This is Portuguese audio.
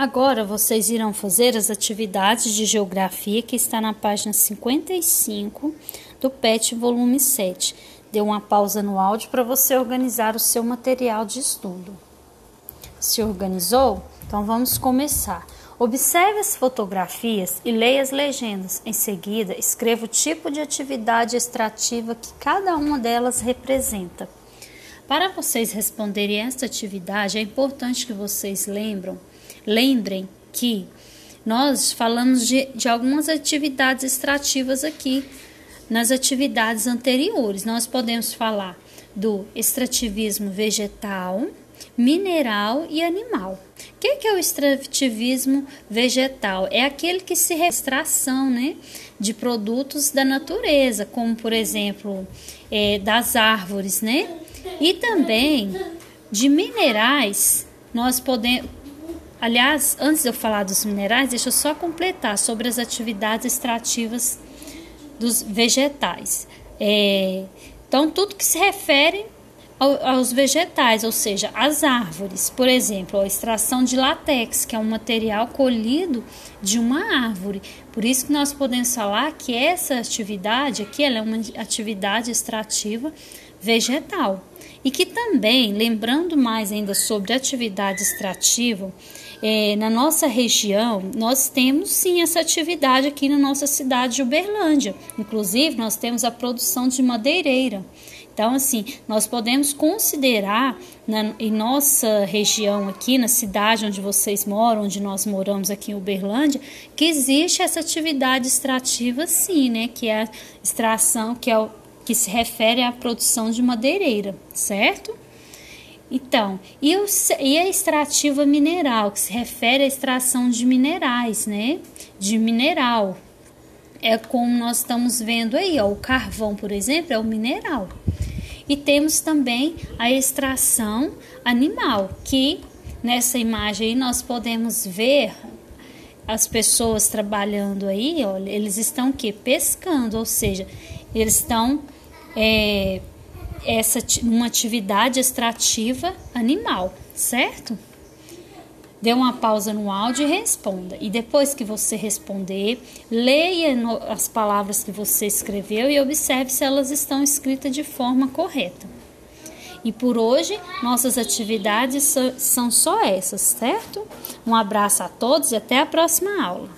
Agora vocês irão fazer as atividades de geografia que está na página 55 do PET volume 7. Dê uma pausa no áudio para você organizar o seu material de estudo. Se organizou? Então vamos começar. Observe as fotografias e leia as legendas. Em seguida, escreva o tipo de atividade extrativa que cada uma delas representa. Para vocês responderem esta atividade, é importante que vocês lembram Lembrem que nós falamos de, de algumas atividades extrativas aqui nas atividades anteriores. Nós podemos falar do extrativismo vegetal, mineral e animal. O que, que é o extrativismo vegetal? É aquele que se extração né, de produtos da natureza, como por exemplo é, das árvores, né? E também de minerais, nós podemos Aliás, antes de eu falar dos minerais, deixa eu só completar sobre as atividades extrativas dos vegetais. É, então, tudo que se refere ao, aos vegetais, ou seja, as árvores, por exemplo, a extração de látex, que é um material colhido de uma árvore. Por isso que nós podemos falar que essa atividade aqui é uma atividade extrativa vegetal. E que também, lembrando mais ainda sobre atividade extrativa, é, na nossa região, nós temos sim essa atividade aqui na nossa cidade de Uberlândia. Inclusive, nós temos a produção de madeireira. Então, assim, nós podemos considerar na, em nossa região aqui, na cidade onde vocês moram, onde nós moramos aqui em Uberlândia, que existe essa atividade extrativa sim, né? Que é a extração, que é o que se refere à produção de madeireira, certo? Então, e, o, e a extrativa mineral, que se refere à extração de minerais, né? De mineral. É como nós estamos vendo aí, ó, o carvão, por exemplo, é o mineral. E temos também a extração animal, que nessa imagem aí nós podemos ver as pessoas trabalhando aí, olha, eles estão que pescando, ou seja, eles estão é, essa uma atividade extrativa animal, certo? Dê uma pausa no áudio e responda. E depois que você responder, leia as palavras que você escreveu e observe se elas estão escritas de forma correta. E por hoje, nossas atividades são só essas, certo? Um abraço a todos e até a próxima aula.